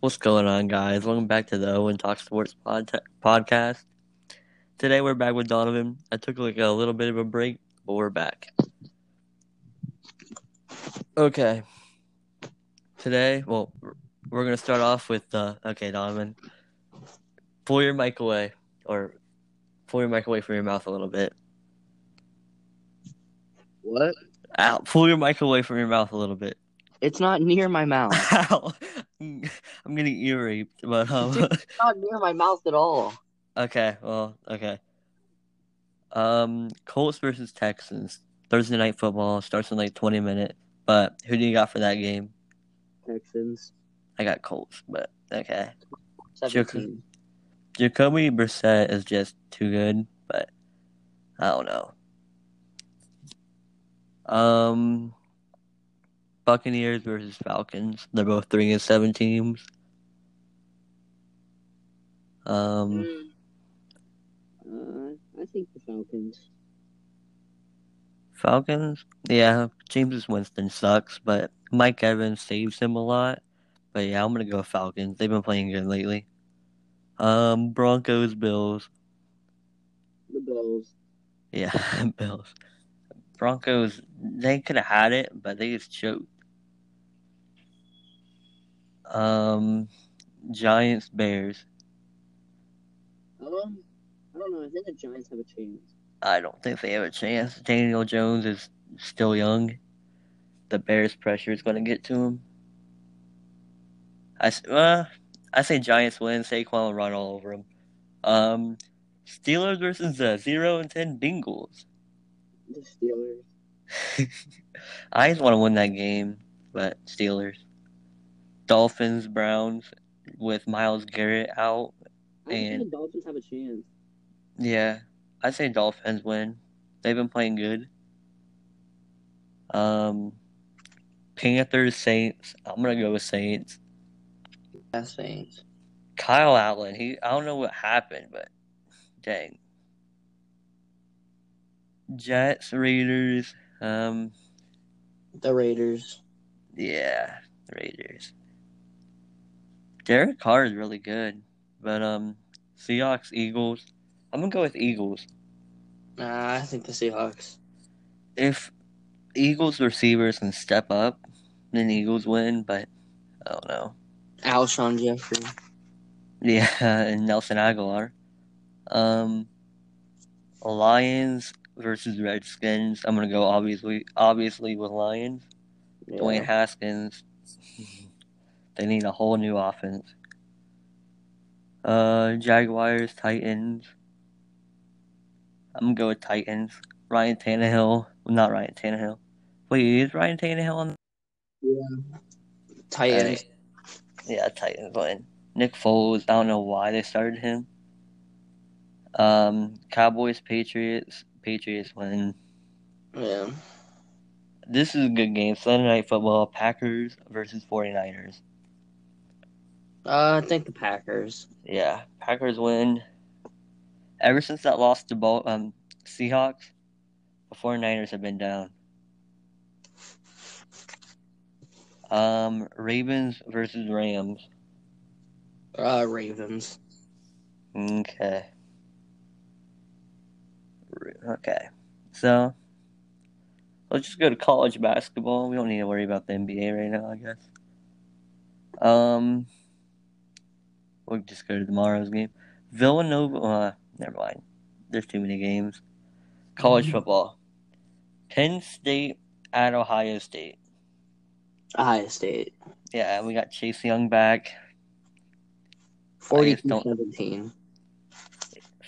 What's going on, guys? Welcome back to the Owen Talk Sports pod- podcast. Today we're back with Donovan. I took like a little bit of a break, but we're back. Okay. Today, well, we're gonna start off with uh, okay, Donovan. Pull your mic away, or pull your mic away from your mouth a little bit. What? Ow! Pull your mic away from your mouth a little bit. It's not near my mouth. Ow! I'm getting ear raped, but um. It's not near my mouth at all. Okay, well, okay. Um, Colts versus Texans. Thursday night football starts in like 20 minutes. But who do you got for that game? Texans. I got Colts, but okay. 17. Jacoby Brissett is just too good, but I don't know. Um, Buccaneers versus Falcons. They're both three and seven teams. Um, Uh, I think the Falcons. Falcons, yeah, Jameis Winston sucks, but Mike Evans saves him a lot. But yeah, I'm gonna go Falcons. They've been playing good lately. Um, Broncos, Bills. The Bills. Yeah, Bills. Broncos, they could have had it, but they just choked. Um, Giants, Bears. I don't know. I think the Giants have a chance. I don't think they have a chance. Daniel Jones is still young. The Bears' pressure is going to get to him. I, uh, I say Giants win. Saquon will run all over him. Um, Steelers versus the zero and ten Bengals. The Steelers. I just want to win that game, but Steelers. Dolphins, Browns, with Myles Garrett out. I think And- the Dolphins have a chance. Yeah, I say Dolphins win. They've been playing good. Um, Panthers, Saints. I'm gonna go with Saints. Yeah, Saints. Kyle Allen. He. I don't know what happened, but dang. Jets, Raiders. Um, The Raiders. yeah, the Raiders. Derek Carr is really good, but um, Seahawks, Eagles. I'm gonna go with Eagles. Nah, I think the Seahawks. if Eagles receivers can step up, then Eagles win. But I don't know. Alshon Jeffery. Yeah, and Nelson Agholor. Um, Lions versus Redskins. I'm gonna go obviously, obviously with Lions. Yeah. Dwayne Haskins. they need a whole new offense. Uh, Jaguars, Titans. I'm gonna go with Titans. Ryan Tannehill. Not Ryan Tannehill. Wait, is Ryan Tannehill on? Yeah. Titans. Alright. Yeah, Titans win. Nick Foles, I don't know why they started him. Um, Cowboys, Patriots, Patriots win. Yeah. This is a good game. Sunday Night Football, Packers versus 49ers. Uh, I think the Packers. Yeah, Packers win. Ever since that loss to Ball, um, Seahawks, the 49ers have been down. Um, Ravens versus Rams. Uh, Ravens. Okay. Okay. So, let's just go to college basketball. We don't need to worry about the NBA right now, I guess. Um, we'll just go to tomorrow's game. Villanova. Uh, never mind. There's too many games. College Mhm. football. Penn State at Ohio State. Ohio State. Yeah, we got Chase Young back. 42 don't- 17.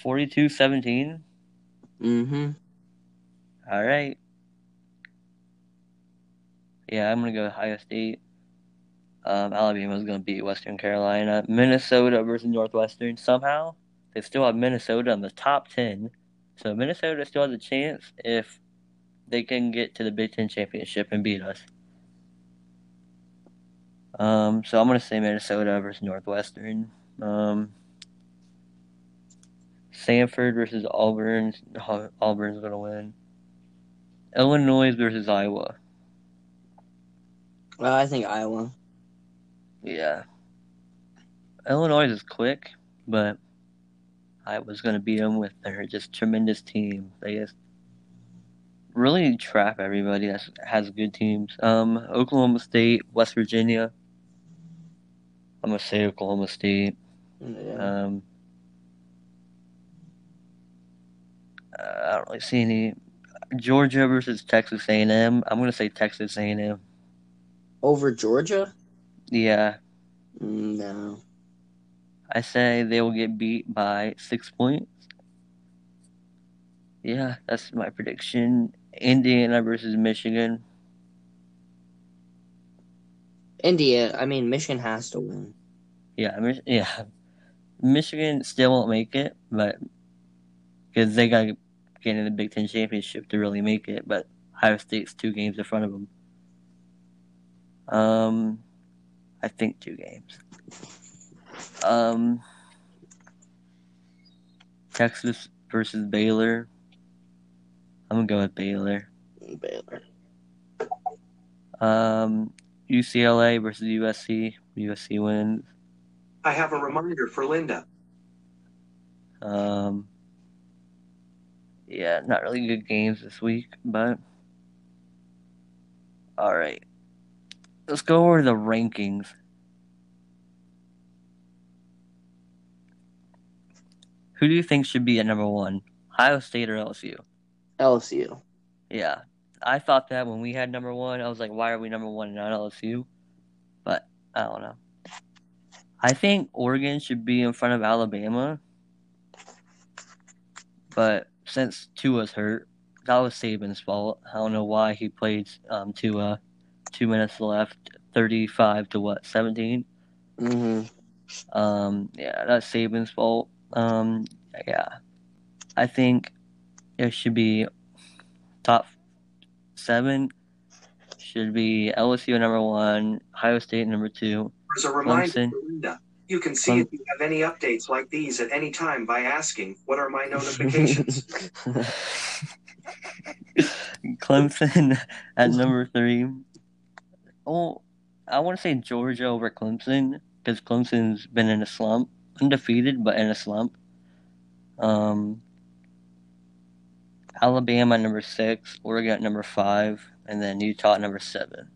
42 17. Mm-hmm. All right. Yeah, I'm gonna go Ohio State. Um, Alabama's gonna beat Western Carolina. Minnesota versus Northwestern. Somehow they still have Minnesota in the top ten, so Minnesota still has a chance if they can get to the Big Ten championship and beat us. Um, so I'm gonna say Minnesota versus Northwestern. Um, Samford versus Auburn. Auburn's gonna win. Illinois versus Iowa. Well, I think Iowa. Yeah. Illinois is quick, but I was going to beat them with their just tremendous team. They just really trap everybody that has good teams. Um, Oklahoma State, West Virginia. I'm gonna say Oklahoma State. Yeah. Um, I don't really see any Georgia versus Texas A&M. I'm gonna say Texas A&M. Over Georgia? Yeah, Mm, No. I say they will get beat by six points. Yeah, that's my prediction. Indiana versus Michigan. India, I mean, Michigan has to win. Yeah, yeah. Michigan still won't make it, but because they got to get in the Big Ten championship to really make it. But Ohio State's two games in front of them. Um, I think two games. Um, Texas versus Baylor. I'm gonna go with Baylor. Baylor. Um, UCLA versus USC. USC wins. I have a reminder for Linda. Um, yeah, not really good games this week, but all right. Let's go over the rankings. Who do you think should be at number one? Ohio State or LSU? LSU. Yeah, I thought that when we had number one, I was like, why are we number one and not LSU? But I don't know. I think Oregon should be in front of Alabama, but since Tua's hurt, that was Saban's fault. I don't know why he played um, Tua. Two minutes left, thirty-five to what, seventeen? Mm-hmm. Um, yeah, that's Saban's fault. Um, yeah, I think it should be top seven. Should be LSU number one, Ohio State number two. There's a reminder Clemson. Linda. You can see if you have any updates like these at any time by asking, What are my notifications? Clemson at number three. Oh, I want to say Georgia over Clemson because Clemson's been in a slump, undefeated but in a slump. Um, Alabama number six, Oregon at number five, and then Utah at number seven.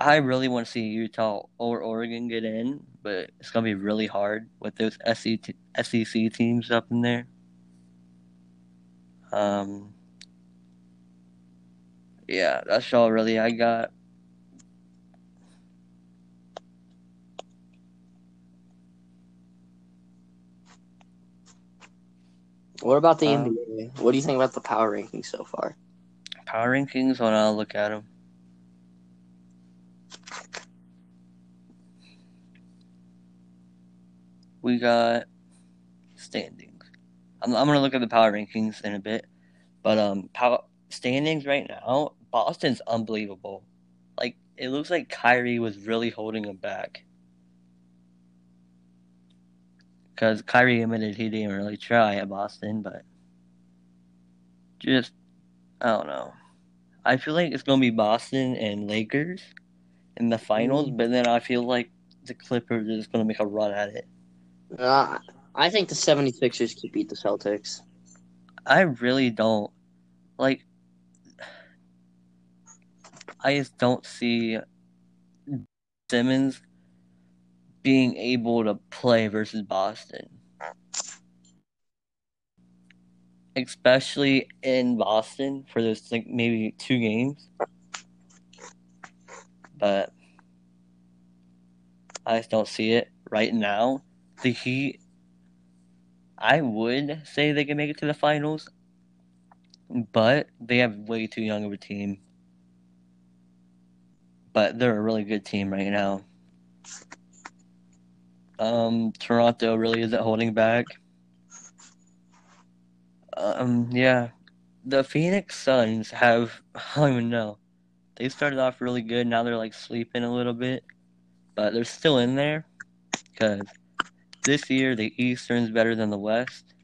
I really want to see Utah or Oregon get in, but it's gonna be really hard with those SEC SEC teams up in there. Um, yeah, that's all really I got. What about the Um, NBA? What do you think about the power rankings so far? Power rankings. When I look at them, we got standings. I'm, I'm gonna look at the power rankings in a bit, but um, power standings right now, Boston's unbelievable. Like it looks like Kyrie was really holding them back. Because Kyrie admitted he didn't really try at Boston, but just I don't know. I feel like it's gonna be Boston and Lakers in the finals, but then I feel like the Clippers is gonna make a run at it. Uh, I think the 76ers could beat the Celtics. I really don't like. I just don't see Simmons being able to play versus Boston, especially in Boston for those like maybe two games. But I just don't see it right now. The Heat, I would say they can make it to the finals, but they have way too young of a team. But they're a really good team right now. Um, Toronto really isn't holding back. Um, yeah, the Phoenix Suns have I don't even know. They started off really good. Now they're like sleeping a little bit, but they're still in there because this year the Eastern's better than the West.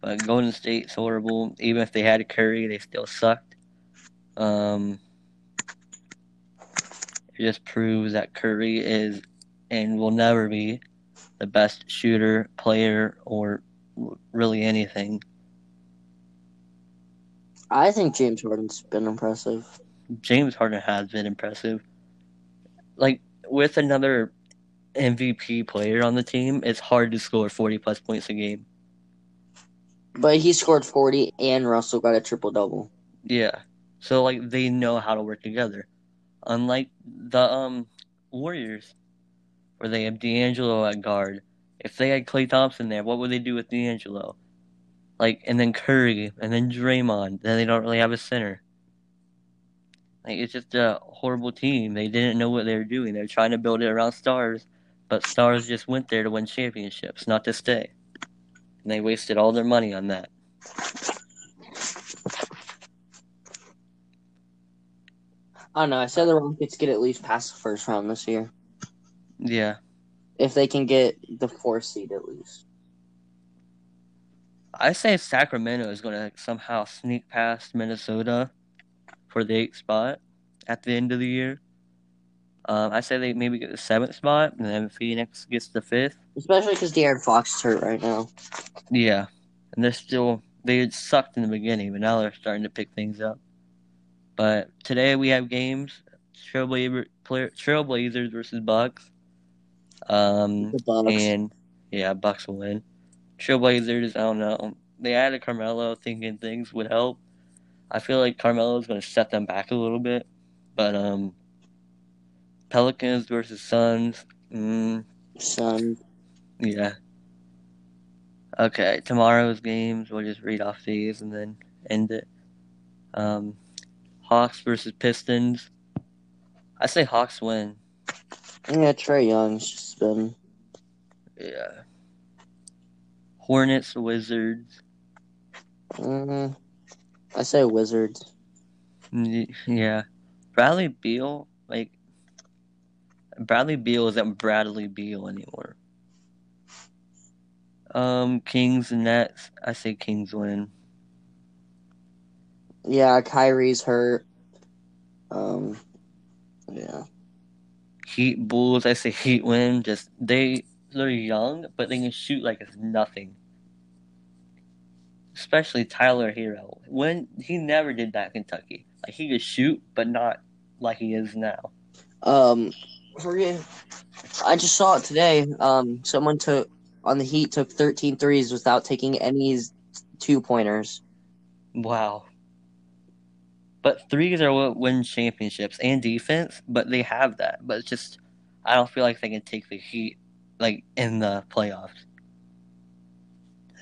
But Golden State's horrible. Even if they had Curry, they still sucked. Um, it just proves that Curry is and will never be the best shooter, player, or really anything. I think James Harden's been impressive. James Harden has been impressive. Like with another MVP player on the team, it's hard to score 40 plus points a game. But he scored 40 and Russell got a triple double. Yeah. So like they know how to work together. Unlike the um Warriors where they have D'Angelo at guard. If they had Klay Thompson there, what would they do with D'Angelo? Like and then Curry and then Draymond. Then they don't really have a center. Like it's just a horrible team. They didn't know what they were doing. They're trying to build it around stars, but stars just went there to win championships, not to stay. And they wasted all their money on that. I don't know. I said the Rockets get at least past the first round this year. Yeah. If they can get the fourth seed at least. I say Sacramento is going to somehow sneak past Minnesota for the eighth spot at the end of the year. Um, I say they maybe get the seventh spot, and then Phoenix gets the fifth. Especially because De'Aaron Fox is hurt right now. Yeah, and they're still they had sucked in the beginning, but now they're starting to pick things up. But today we have games: Trailblazer, Trailblazers versus Bucks. Um, The Bucks. and yeah, Bucks will win. Trailblazers, I don't know. They added Carmelo, thinking things would help. I feel like Carmelo is going to set them back a little bit, but um, Pelicans versus Suns. Mm, Son. yeah. Okay, tomorrow's games. We'll just read off these and then end it. Um, Hawks versus Pistons. I say Hawks win. Yeah, Trae Young's just been. Yeah. Hornets Wizards. Mm, I say Wizards. Yeah. Bradley Beal, like Bradley Beal isn't Bradley Beal anymore. Um, Kings and Nets. I say Kings win. Yeah, Kyrie's hurt. Um, yeah. Heat Bulls. I say Heat win. Just they they're young, but they can shoot like it's nothing. Especially Tyler Herro. When he never did that in Kentucky. Like he could shoot, but not like he is now. Um. I just saw it today. Um, someone took on the Heat took 13 threes without taking any two pointers. Wow. But threes are what win championships and defense, but they have that. But it's just, I don't feel like they can take the heat like in the playoffs.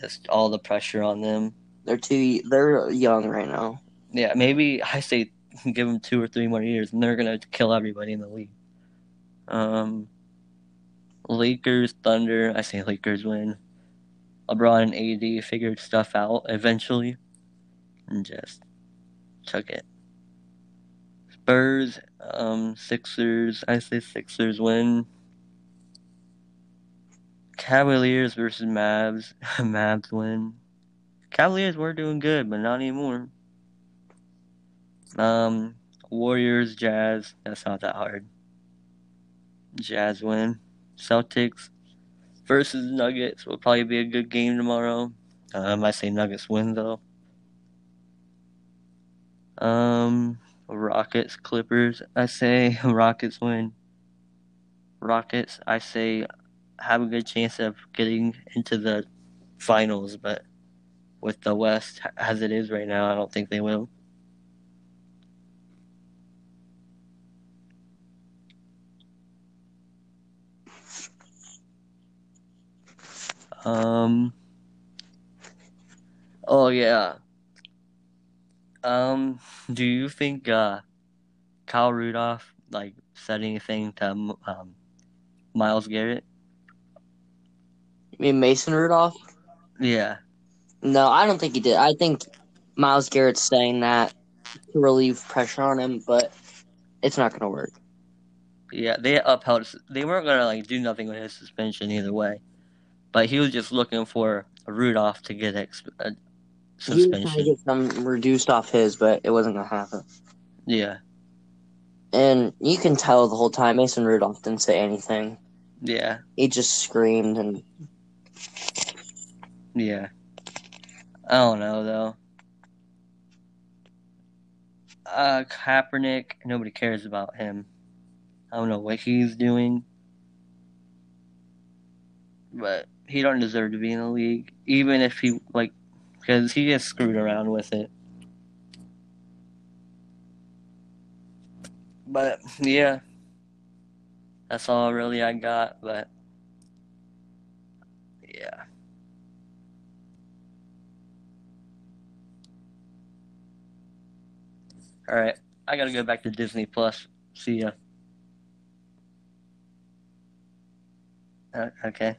Just all the pressure on them. They're too. They're young right now. Yeah, maybe I say give them two or three more years, and they're gonna kill everybody in the league. Um, Lakers, Thunder. I say Lakers win. LeBron and AD figured stuff out eventually, and just took it. Spurs, um, Sixers. I say Sixers win. Cavaliers versus Mavs. Mavs win. Cavaliers were doing good, but not anymore. Um, Warriors, Jazz. That's not that hard. Jazz win. Celtics versus Nuggets will probably be a good game tomorrow. Um, I say Nuggets win though. Um, Rockets, Clippers. I say Rockets win. Rockets. I say have a good chance of getting into the finals, but with the West as it is right now, I don't think they will. Um. Oh yeah. Um. Do you think uh, Kyle Rudolph like said anything to um, Myles Garrett? You mean Mason Rudolph? Yeah. No, I don't think he did. I think Myles Garrett's saying that to relieve pressure on him, but it's not going to work. Yeah, they upheld. They weren't gonna like do nothing with his suspension either way, but he was just looking for Rudolph to get ex- a He was trying to get some reduced off his, but it wasn't to happen. Yeah, And you can tell the whole time Mason Rudolph didn't say anything. Yeah, he just screamed and yeah. I don't know though. Uh, Kaepernick, nobody cares about him. I don't know what he's doing, but he don't deserve to be in the league, even if he like, because he gets screwed around with it. But yeah, that's all really I got. But yeah. All right, I gotta go back to Disney Plus. See ya. Uh, okay.